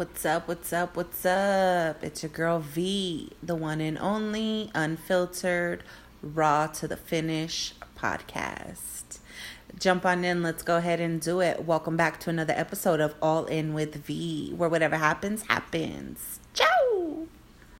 What's up? What's up? What's up? It's your girl V, the one and only, unfiltered, raw to the finish podcast. Jump on in. Let's go ahead and do it. Welcome back to another episode of All In with V, where whatever happens, happens. Ciao.